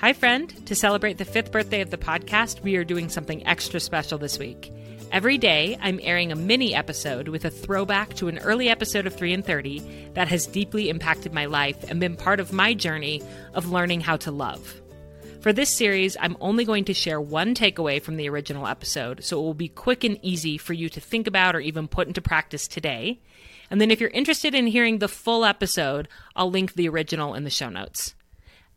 Hi, friend. To celebrate the fifth birthday of the podcast, we are doing something extra special this week. Every day, I'm airing a mini episode with a throwback to an early episode of 3 and 30 that has deeply impacted my life and been part of my journey of learning how to love. For this series, I'm only going to share one takeaway from the original episode, so it will be quick and easy for you to think about or even put into practice today. And then if you're interested in hearing the full episode, I'll link the original in the show notes.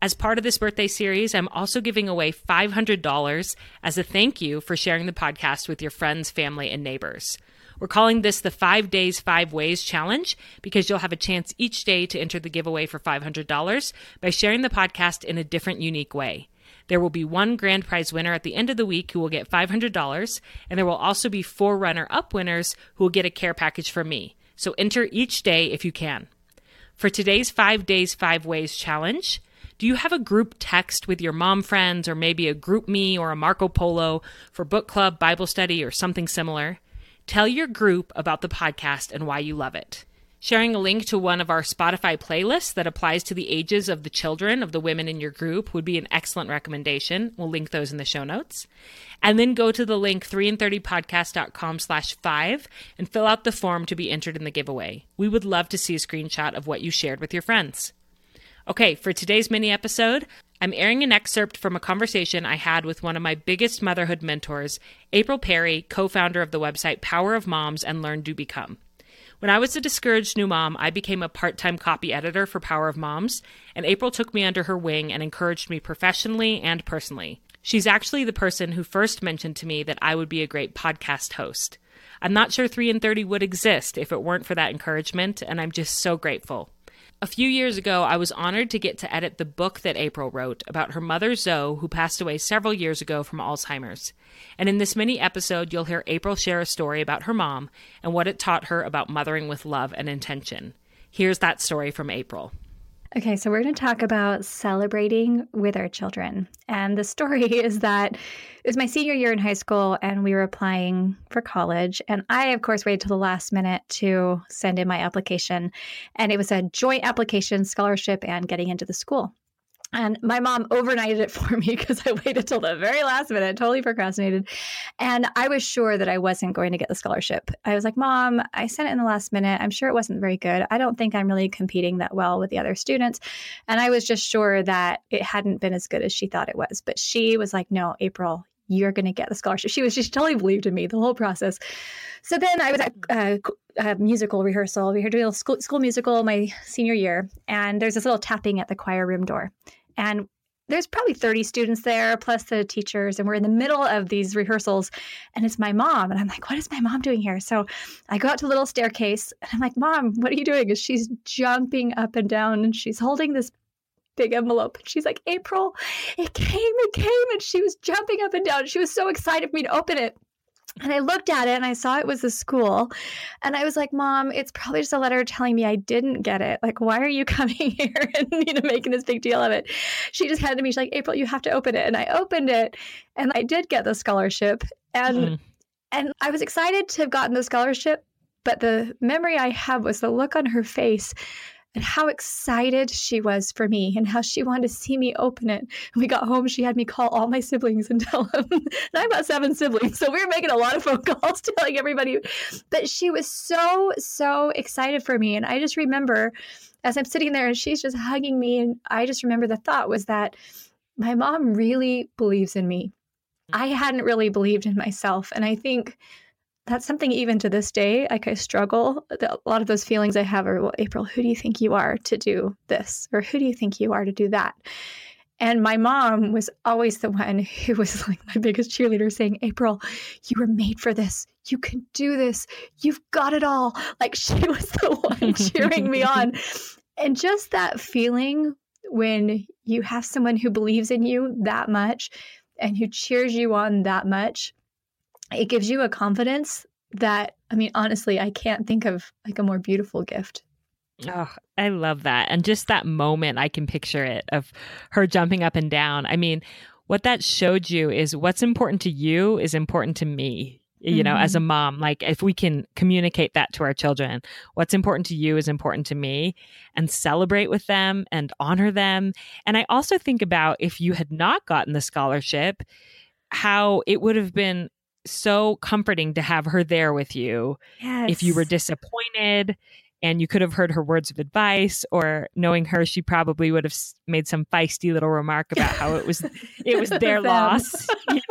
As part of this birthday series, I'm also giving away $500 as a thank you for sharing the podcast with your friends, family, and neighbors. We're calling this the Five Days, Five Ways Challenge because you'll have a chance each day to enter the giveaway for $500 by sharing the podcast in a different, unique way. There will be one grand prize winner at the end of the week who will get $500, and there will also be four runner up winners who will get a care package from me. So enter each day if you can. For today's Five Days, Five Ways Challenge, do you have a group text with your mom friends, or maybe a GroupMe or a Marco Polo for book club, Bible study, or something similar? Tell your group about the podcast and why you love it. Sharing a link to one of our Spotify playlists that applies to the ages of the children of the women in your group would be an excellent recommendation. We'll link those in the show notes. And then go to the link 3and30podcast.com slash five and fill out the form to be entered in the giveaway. We would love to see a screenshot of what you shared with your friends. Okay, for today's mini episode, I'm airing an excerpt from a conversation I had with one of my biggest motherhood mentors, April Perry, co founder of the website Power of Moms and Learn to Become. When I was a discouraged new mom, I became a part time copy editor for Power of Moms, and April took me under her wing and encouraged me professionally and personally. She's actually the person who first mentioned to me that I would be a great podcast host. I'm not sure 3 and 30 would exist if it weren't for that encouragement, and I'm just so grateful. A few years ago, I was honored to get to edit the book that April wrote about her mother, Zoe, who passed away several years ago from Alzheimer's. And in this mini episode, you'll hear April share a story about her mom and what it taught her about mothering with love and intention. Here's that story from April. Okay, so we're going to talk about celebrating with our children. And the story is that it was my senior year in high school and we were applying for college. And I, of course, waited till the last minute to send in my application. And it was a joint application, scholarship, and getting into the school. And my mom overnighted it for me because I waited till the very last minute, totally procrastinated. And I was sure that I wasn't going to get the scholarship. I was like, Mom, I sent it in the last minute. I'm sure it wasn't very good. I don't think I'm really competing that well with the other students. And I was just sure that it hadn't been as good as she thought it was. But she was like, No, April, you're going to get the scholarship. She was just totally believed in me the whole process. So then I was at uh, a musical rehearsal. We were doing a school, school musical my senior year, and there's this little tapping at the choir room door. And there's probably 30 students there plus the teachers and we're in the middle of these rehearsals and it's my mom and i'm like what is my mom doing here? So i go out to the little staircase and i'm like mom what are you doing? And she's jumping up and down and she's holding this big envelope and she's like april it came it came and she was jumping up and down. She was so excited for me to open it and I looked at it and I saw it was a school. And I was like, Mom, it's probably just a letter telling me I didn't get it. Like, why are you coming here and you know making this big deal of it? She just handed me, she's like, April, you have to open it. And I opened it and I did get the scholarship. And mm. and I was excited to have gotten the scholarship, but the memory I have was the look on her face and how excited she was for me and how she wanted to see me open it. When we got home, she had me call all my siblings and tell them. and I've got seven siblings, so we were making a lot of phone calls telling everybody. But she was so, so excited for me. And I just remember as I'm sitting there and she's just hugging me, and I just remember the thought was that my mom really believes in me. I hadn't really believed in myself. And I think that's something even to this day like i struggle a lot of those feelings i have are well april who do you think you are to do this? Or who do you think you are to do that? And my mom was always the one who was like my biggest cheerleader saying april you were made for this. You can do this. You've got it all. Like she was the one cheering me on. And just that feeling when you have someone who believes in you that much and who cheers you on that much, it gives you a confidence that, I mean, honestly, I can't think of like a more beautiful gift. Oh, I love that. And just that moment, I can picture it of her jumping up and down. I mean, what that showed you is what's important to you is important to me. You know, mm-hmm. as a mm-hmm. mom, like if we can communicate that to our children, what's important to you is important to me and celebrate with them and honor them. And I also think about if you had not gotten the scholarship, how it would have been so comforting to have her there with you yes. if you were disappointed and you could have heard her words of advice or knowing her she probably would have made some feisty little remark about how it was it was their loss you?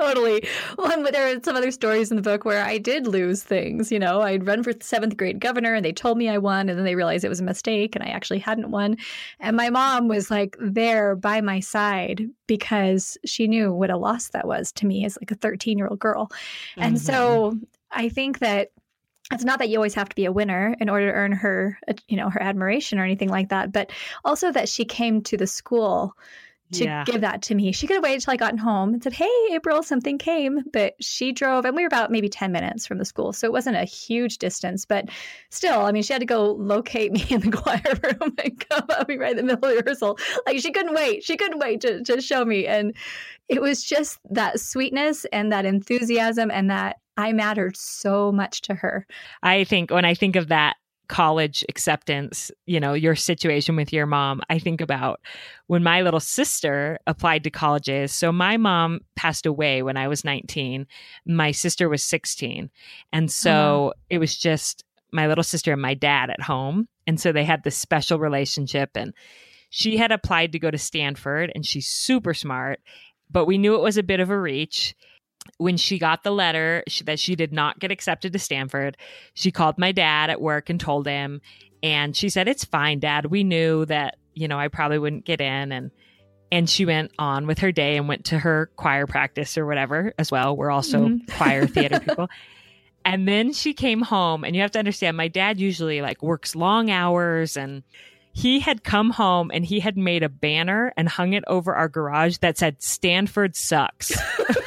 Totally well but there are some other stories in the book where i did lose things you know? I'd run for seventh grade governor and they told me i won and then they realized it was a mistake and i actually hadn't won. And my mom was like there by my side because she knew what a loss that was to me as like a 13 year old girl. Mm-hmm. and so i think that it's not that you always have to be a winner in order to earn her you know her admiration or anything like that but also that she came to the school to yeah. give that to me she could have waited till i got home and said hey april something came but she drove and we were about maybe 10 minutes from the school so it wasn't a huge distance but still i mean she had to go locate me in the choir room and come up me right in the middle of rehearsal like she couldn't wait she couldn't wait to, to show me and it was just that sweetness and that enthusiasm and that I mattered so much to her. I think when I think of that college acceptance, you know, your situation with your mom, I think about when my little sister applied to colleges. So my mom passed away when I was 19, my sister was 16. And so uh-huh. it was just my little sister and my dad at home. And so they had this special relationship and she had applied to go to Stanford and she's super smart, but we knew it was a bit of a reach when she got the letter she, that she did not get accepted to Stanford, she called my dad at work and told him. And she said, It's fine, dad. We knew that, you know, I probably wouldn't get in. And and she went on with her day and went to her choir practice or whatever as well. We're also mm-hmm. choir theater people. And then she came home, and you have to understand, my dad usually like works long hours and he had come home and he had made a banner and hung it over our garage that said Stanford sucks.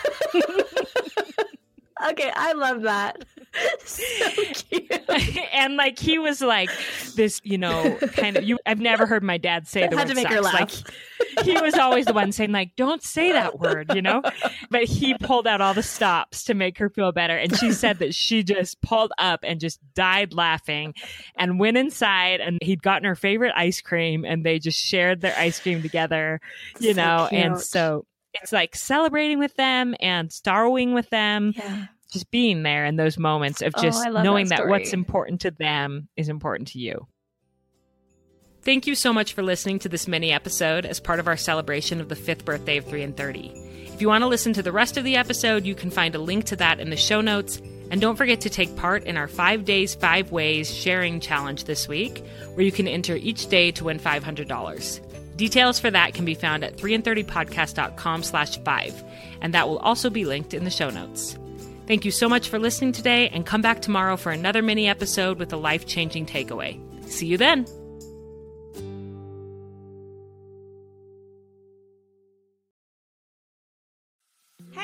okay, I love that. so cute. and like he was like this, you know, kind of you I've never heard my dad say the Had word to make sucks. her laugh. Like he was always the one saying like don't say that word, you know? But he pulled out all the stops to make her feel better and she said that she just pulled up and just died laughing and went inside and he'd gotten her favorite ice cream and they just shared their ice cream together, you so know. Cute. And so it's like celebrating with them and starring with them. Yeah. Just being there in those moments of oh, just oh, knowing that, that what's important to them is important to you. Thank you so much for listening to this mini episode as part of our celebration of the fifth birthday of 3 and 30. If you want to listen to the rest of the episode, you can find a link to that in the show notes. And don't forget to take part in our five days, five ways sharing challenge this week, where you can enter each day to win $500. Details for that can be found at 3and30podcast.com slash 5, and that will also be linked in the show notes. Thank you so much for listening today, and come back tomorrow for another mini episode with a life-changing takeaway. See you then!